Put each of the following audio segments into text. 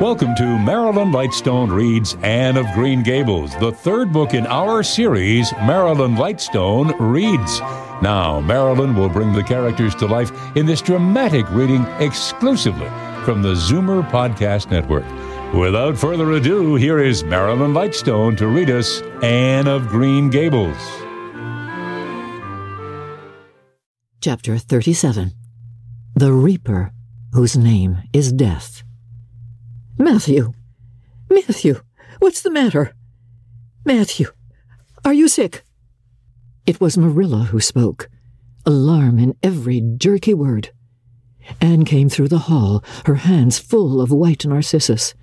Welcome to Marilyn Lightstone Reads Anne of Green Gables, the third book in our series, Marilyn Lightstone Reads. Now, Marilyn will bring the characters to life in this dramatic reading exclusively from the Zoomer Podcast Network. Without further ado, here is Marilyn Lightstone to read us Anne of Green Gables. Chapter 37 The Reaper, whose name is Death. Matthew! Matthew! What's the matter? Matthew! Are you sick? It was Marilla who spoke, alarm in every jerky word. Anne came through the hall, her hands full of white narcissus.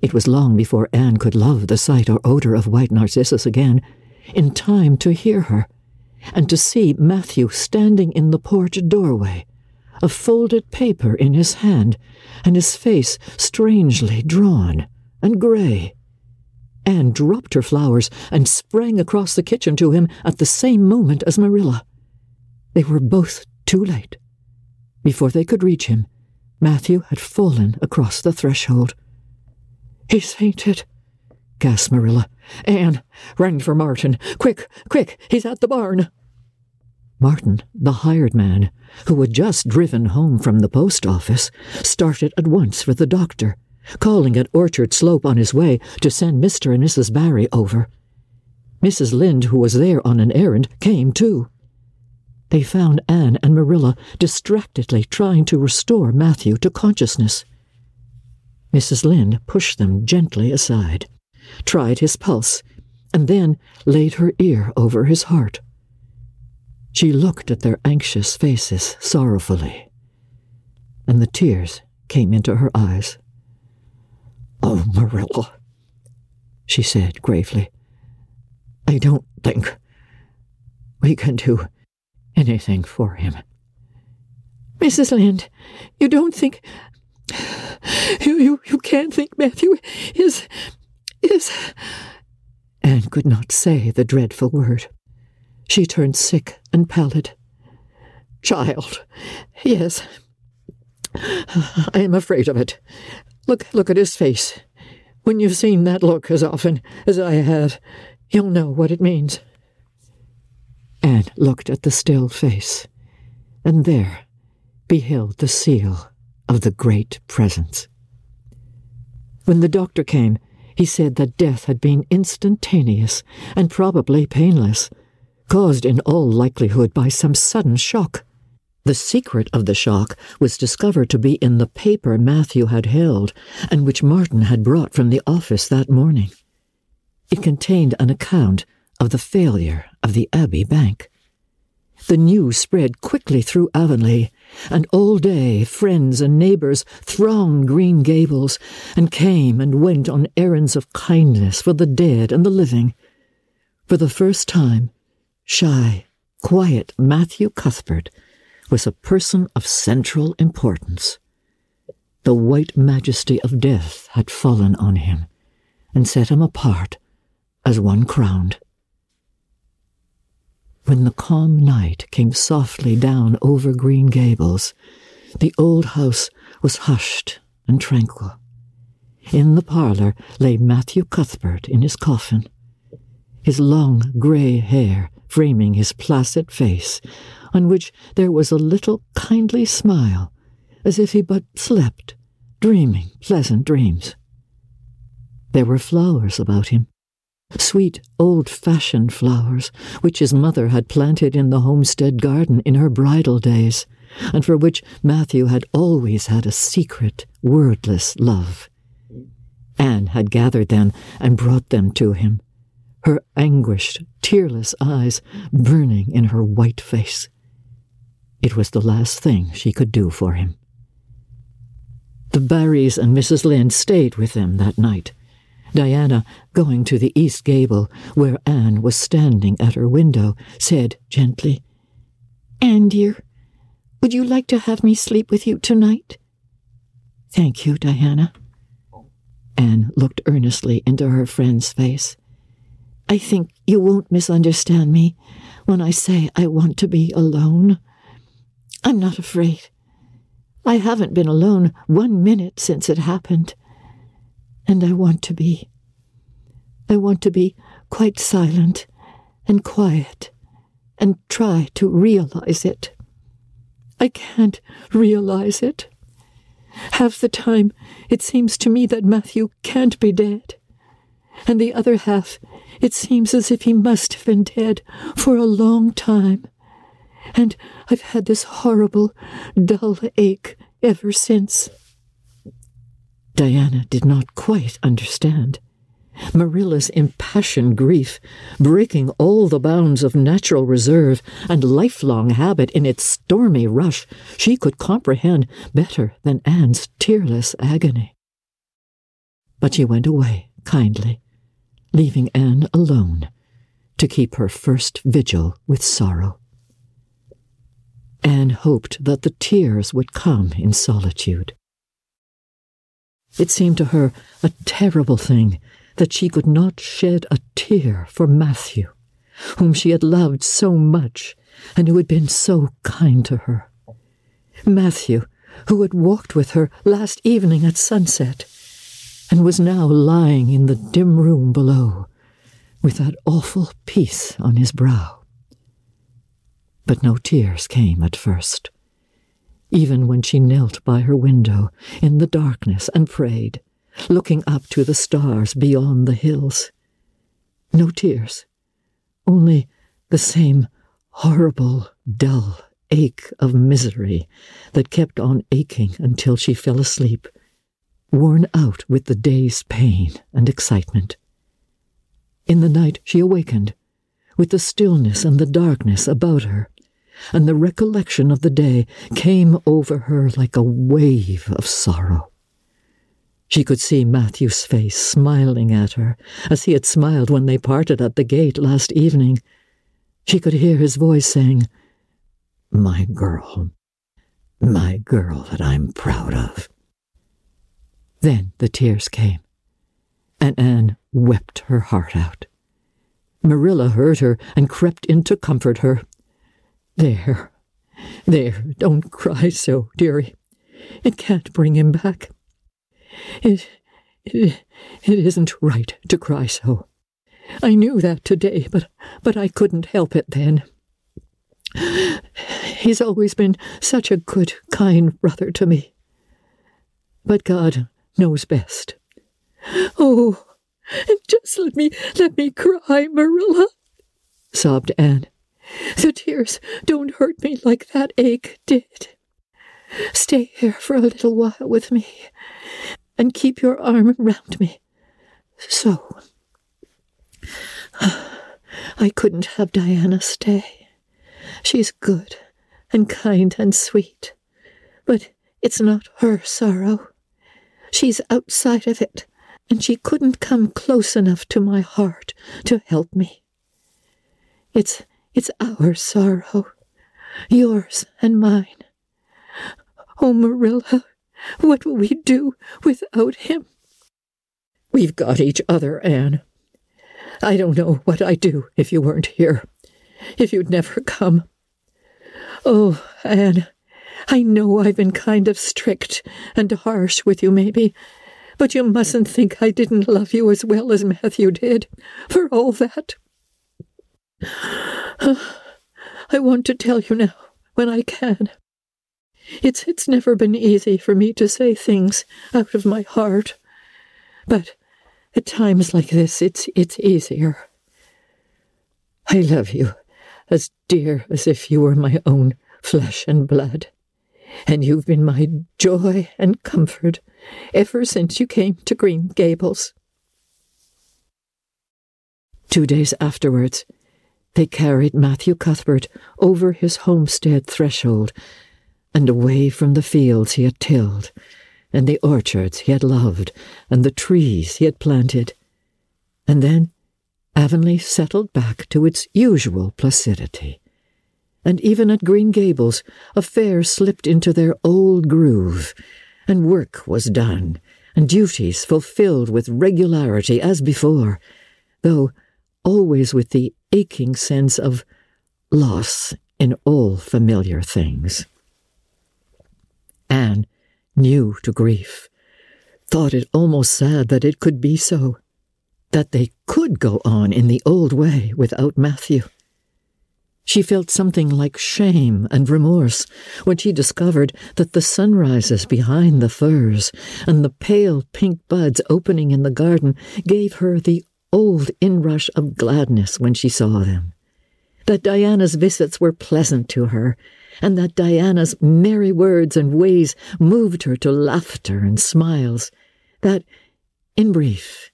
It was long before Anne could love the sight or odor of white narcissus again, in time to hear her, and to see Matthew standing in the porch doorway, a folded paper in his hand, and his face strangely drawn and grey. Anne dropped her flowers and sprang across the kitchen to him at the same moment as Marilla. They were both too late. Before they could reach him, Matthew had fallen across the threshold. He's fainted, gasped Marilla. Anne, rang for Martin. Quick, quick, he's at the barn. Martin, the hired man, who had just driven home from the post office, started at once for the doctor, calling at Orchard Slope on his way to send Mr. and Mrs. Barry over. Mrs. Lynde, who was there on an errand, came too. They found Anne and Marilla distractedly trying to restore Matthew to consciousness. Mrs. Lynde pushed them gently aside, tried his pulse, and then laid her ear over his heart. She looked at their anxious faces sorrowfully, and the tears came into her eyes. Oh, Marilla, she said gravely, I don't think we can do anything for him. Mrs. Lynde, you don't think you, you, you can't think Matthew is. is. Anne could not say the dreadful word. She turned sick and pallid. Child, yes. I am afraid of it. Look, look at his face. When you've seen that look as often as I have, you'll know what it means. Anne looked at the still face, and there beheld the seal of the great presence. When the doctor came, he said that death had been instantaneous and probably painless, caused in all likelihood by some sudden shock. The secret of the shock was discovered to be in the paper Matthew had held and which Martin had brought from the office that morning. It contained an account of the failure of the Abbey Bank. The news spread quickly through Avonlea, and all day friends and neighbors thronged Green Gables and came and went on errands of kindness for the dead and the living. For the first time, shy, quiet Matthew Cuthbert was a person of central importance. The white majesty of death had fallen on him and set him apart as one crowned. When the calm night came softly down over Green Gables, the old house was hushed and tranquil. In the parlor lay Matthew Cuthbert in his coffin, his long grey hair framing his placid face, on which there was a little kindly smile, as if he but slept, dreaming pleasant dreams. There were flowers about him, sweet old fashioned flowers which his mother had planted in the homestead garden in her bridal days, and for which Matthew had always had a secret, wordless love. Anne had gathered them and brought them to him, her anguished, tearless eyes burning in her white face. It was the last thing she could do for him. The Barrys and Mrs. Lynde stayed with them that night Diana, going to the east gable, where Anne was standing at her window, said gently, Anne, dear, would you like to have me sleep with you tonight? Thank you, Diana. Anne looked earnestly into her friend's face. I think you won't misunderstand me when I say I want to be alone. I'm not afraid. I haven't been alone one minute since it happened. And I want to be. I want to be quite silent and quiet and try to realize it. I can't realize it. Half the time, it seems to me that Matthew can't be dead. And the other half, it seems as if he must have been dead for a long time. And I've had this horrible, dull ache ever since. Diana did not quite understand. Marilla's impassioned grief, breaking all the bounds of natural reserve and lifelong habit in its stormy rush, she could comprehend better than Anne's tearless agony. But she went away kindly, leaving Anne alone to keep her first vigil with sorrow. Anne hoped that the tears would come in solitude. It seemed to her a terrible thing that she could not shed a tear for Matthew, whom she had loved so much and who had been so kind to her. Matthew, who had walked with her last evening at sunset, and was now lying in the dim room below, with that awful peace on his brow. But no tears came at first, even when she knelt by her window in the darkness and prayed looking up to the stars beyond the hills. No tears, only the same horrible, dull ache of misery that kept on aching until she fell asleep, worn out with the day's pain and excitement. In the night she awakened, with the stillness and the darkness about her, and the recollection of the day came over her like a wave of sorrow. She could see Matthew's face smiling at her, as he had smiled when they parted at the gate last evening. She could hear his voice saying, My girl, my girl that I'm proud of. Then the tears came, and Anne wept her heart out. Marilla heard her and crept in to comfort her. There, there, don't cry so, dearie. It can't bring him back. It, it, it isn't right to cry so. I knew that today, but, but I couldn't help it then. He's always been such a good, kind brother to me. But God knows best. Oh, just let me, let me cry, Marilla, sobbed Anne. The tears don't hurt me like that ache did. Stay here for a little while with me and keep your arm around me. So. I couldn't have Diana stay. She's good and kind and sweet, but it's not her sorrow. She's outside of it, and she couldn't come close enough to my heart to help me. It's it's our sorrow, yours and mine. Oh, Marilla, what will we do without him? We've got each other, Anne. I don't know what I'd do if you weren't here, if you'd never come. Oh, Anne, I know I've been kind of strict and harsh with you, maybe, but you mustn't think I didn't love you as well as Matthew did, for all that. I want to tell you now, when I can. It's it's never been easy for me to say things out of my heart. But at times like this it's it's easier. I love you as dear as if you were my own flesh and blood. And you've been my joy and comfort ever since you came to Green Gables. Two days afterwards, they carried Matthew Cuthbert over his homestead threshold and away from the fields he had tilled, and the orchards he had loved, and the trees he had planted. And then Avonlea settled back to its usual placidity. And even at Green Gables, affairs slipped into their old groove, and work was done, and duties fulfilled with regularity as before, though always with the aching sense of loss in all familiar things. Anne, new to grief, thought it almost sad that it could be so, that they could go on in the old way without Matthew. She felt something like shame and remorse when she discovered that the sunrises behind the firs and the pale pink buds opening in the garden gave her the old inrush of gladness when she saw them. That Diana's visits were pleasant to her, and that Diana's merry words and ways moved her to laughter and smiles. That, in brief,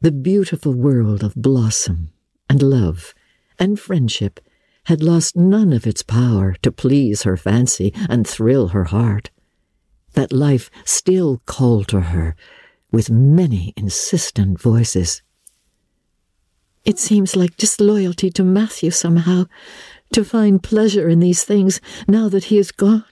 the beautiful world of blossom and love and friendship had lost none of its power to please her fancy and thrill her heart. That life still called to her with many insistent voices. It seems like disloyalty to Matthew somehow, to find pleasure in these things now that he is gone,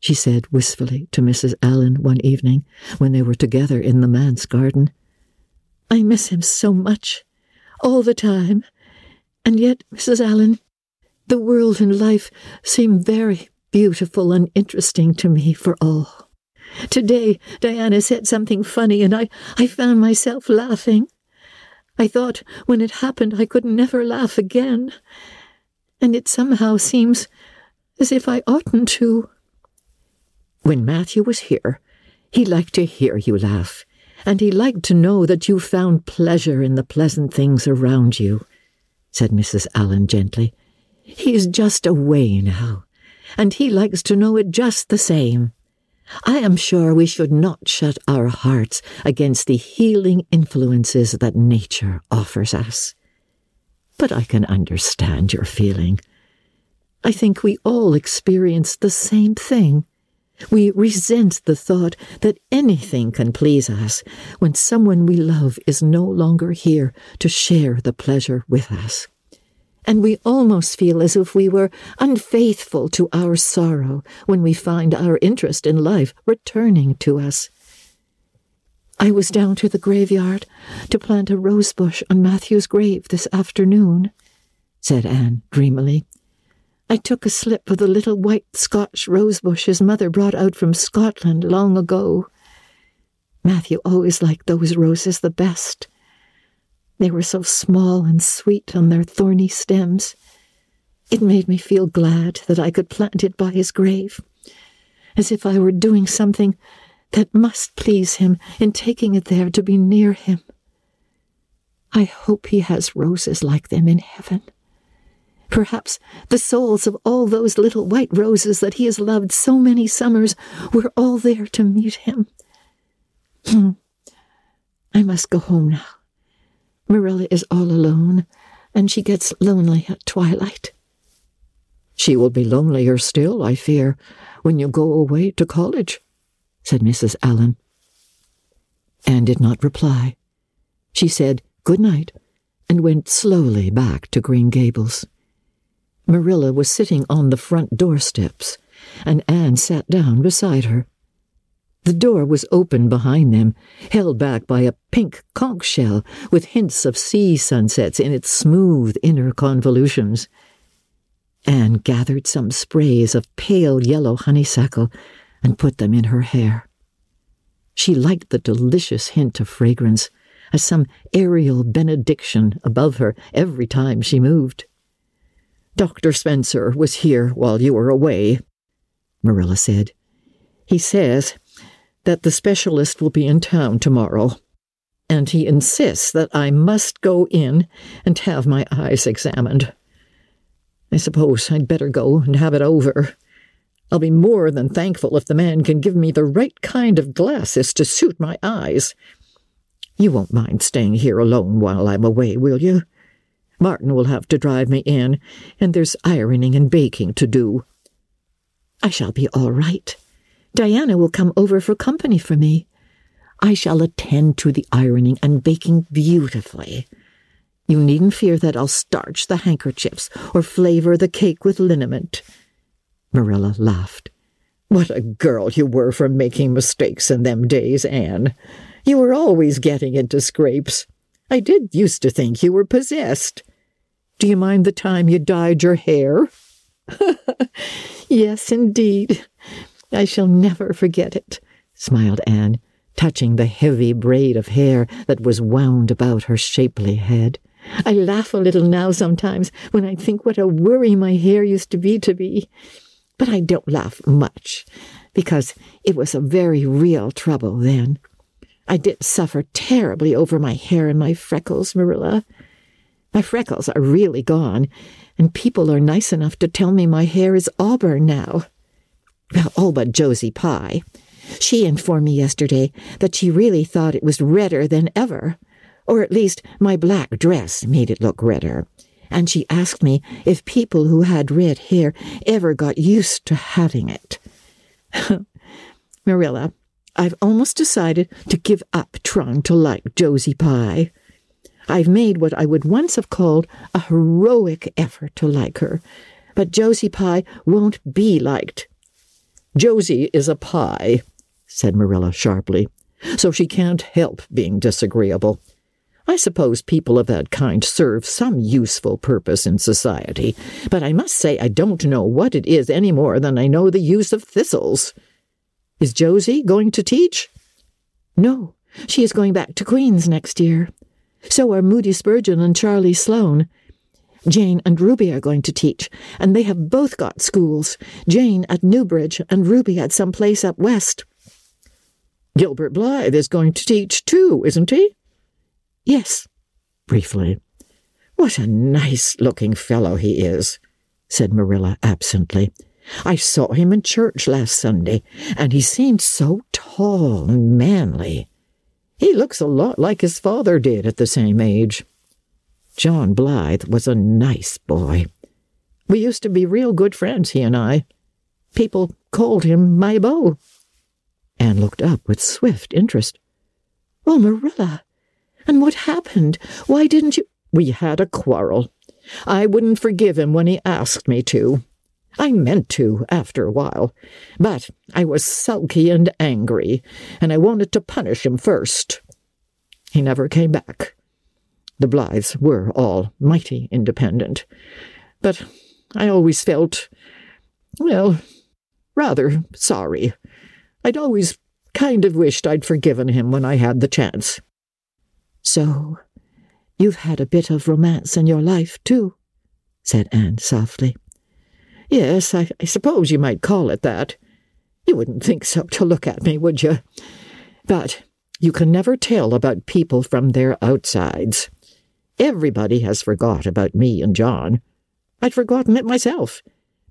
she said wistfully to Mrs. Allen one evening when they were together in the manse garden. I miss him so much, all the time, and yet, Mrs. Allen, the world and life seem very beautiful and interesting to me for all. Today, Diana said something funny, and I, I found myself laughing. I thought when it happened I could never laugh again, and it somehow seems as if I oughtn't to. When Matthew was here, he liked to hear you laugh, and he liked to know that you found pleasure in the pleasant things around you, said Mrs. Allen gently. He is just away now, and he likes to know it just the same. I am sure we should not shut our hearts against the healing influences that nature offers us. But I can understand your feeling. I think we all experience the same thing. We resent the thought that anything can please us when someone we love is no longer here to share the pleasure with us and we almost feel as if we were unfaithful to our sorrow when we find our interest in life returning to us. I was down to the graveyard to plant a rose bush on Matthew's grave this afternoon, said Anne dreamily. I took a slip of the little white Scotch rose bush his mother brought out from Scotland long ago. Matthew always liked those roses the best. They were so small and sweet on their thorny stems. It made me feel glad that I could plant it by his grave, as if I were doing something that must please him in taking it there to be near him. I hope he has roses like them in heaven. Perhaps the souls of all those little white roses that he has loved so many summers were all there to meet him. Hmm. I must go home now. Marilla is all alone, and she gets lonely at twilight. She will be lonelier still, I fear, when you go away to college, said Mrs. Allen. Anne did not reply. She said good night and went slowly back to Green Gables. Marilla was sitting on the front doorsteps, and Anne sat down beside her. The door was open behind them, held back by a pink conch shell with hints of sea sunsets in its smooth inner convolutions. Anne gathered some sprays of pale yellow honeysuckle and put them in her hair. She liked the delicious hint of fragrance, as some aerial benediction above her every time she moved. Dr. Spencer was here while you were away, Marilla said. He says that the specialist will be in town tomorrow, and he insists that I must go in and have my eyes examined. I suppose I'd better go and have it over. I'll be more than thankful if the man can give me the right kind of glasses to suit my eyes. You won't mind staying here alone while I'm away, will you? Martin will have to drive me in, and there's ironing and baking to do. I shall be all right. Diana will come over for company for me. I shall attend to the ironing and baking beautifully. You needn't fear that I'll starch the handkerchiefs or flavor the cake with liniment. Marilla laughed. What a girl you were for making mistakes in them days, Anne. You were always getting into scrapes. I did used to think you were possessed. Do you mind the time you dyed your hair? yes, indeed. I shall never forget it, smiled Anne, touching the heavy braid of hair that was wound about her shapely head. I laugh a little now sometimes when I think what a worry my hair used to be to me. But I don't laugh much, because it was a very real trouble then. I did suffer terribly over my hair and my freckles, Marilla. My freckles are really gone, and people are nice enough to tell me my hair is auburn now. All but Josie Pye. She informed me yesterday that she really thought it was redder than ever, or at least my black dress made it look redder. And she asked me if people who had red hair ever got used to having it. Marilla, I've almost decided to give up trying to like Josie Pye. I've made what I would once have called a heroic effort to like her, but Josie Pye won't be liked. Josie is a Pye, said Marilla sharply, so she can't help being disagreeable. I suppose people of that kind serve some useful purpose in society, but I must say I don't know what it is any more than I know the use of thistles. Is Josie going to teach? No, she is going back to Queen's next year. So are Moody Spurgeon and Charlie Sloane. Jane and Ruby are going to teach, and they have both got schools. Jane at Newbridge and Ruby at some place up west. Gilbert Blythe is going to teach too, isn't he? Yes, briefly. What a nice looking fellow he is, said Marilla absently. I saw him in church last Sunday, and he seemed so tall and manly. He looks a lot like his father did at the same age. John Blythe was a nice boy. We used to be real good friends, he and I. People called him my beau. Anne looked up with swift interest. Oh, Marilla, and what happened? Why didn't you? We had a quarrel. I wouldn't forgive him when he asked me to. I meant to after a while, but I was sulky and angry, and I wanted to punish him first. He never came back. The Blythes were all mighty independent, but I always felt, well, rather sorry. I'd always kind of wished I'd forgiven him when I had the chance. So, you've had a bit of romance in your life, too, said Anne softly. Yes, I, I suppose you might call it that. You wouldn't think so to look at me, would you? But you can never tell about people from their outsides. Everybody has forgot about me and John. I'd forgotten it myself.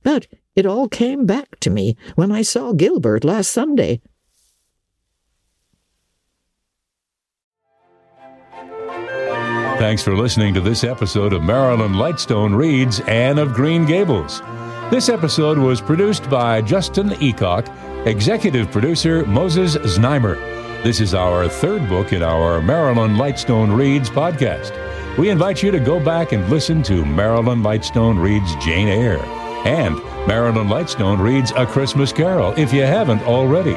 But it all came back to me when I saw Gilbert last Sunday. Thanks for listening to this episode of Marilyn Lightstone Reads Anne of Green Gables. This episode was produced by Justin Eacock, executive producer Moses Znaimer. This is our third book in our Marilyn Lightstone Reads podcast. We invite you to go back and listen to Marilyn Lightstone Reads Jane Eyre and Marilyn Lightstone Reads A Christmas Carol if you haven't already.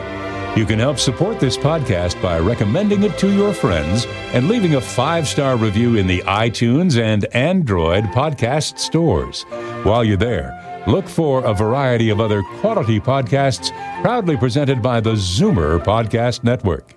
You can help support this podcast by recommending it to your friends and leaving a five star review in the iTunes and Android podcast stores. While you're there, Look for a variety of other quality podcasts proudly presented by the Zoomer Podcast Network.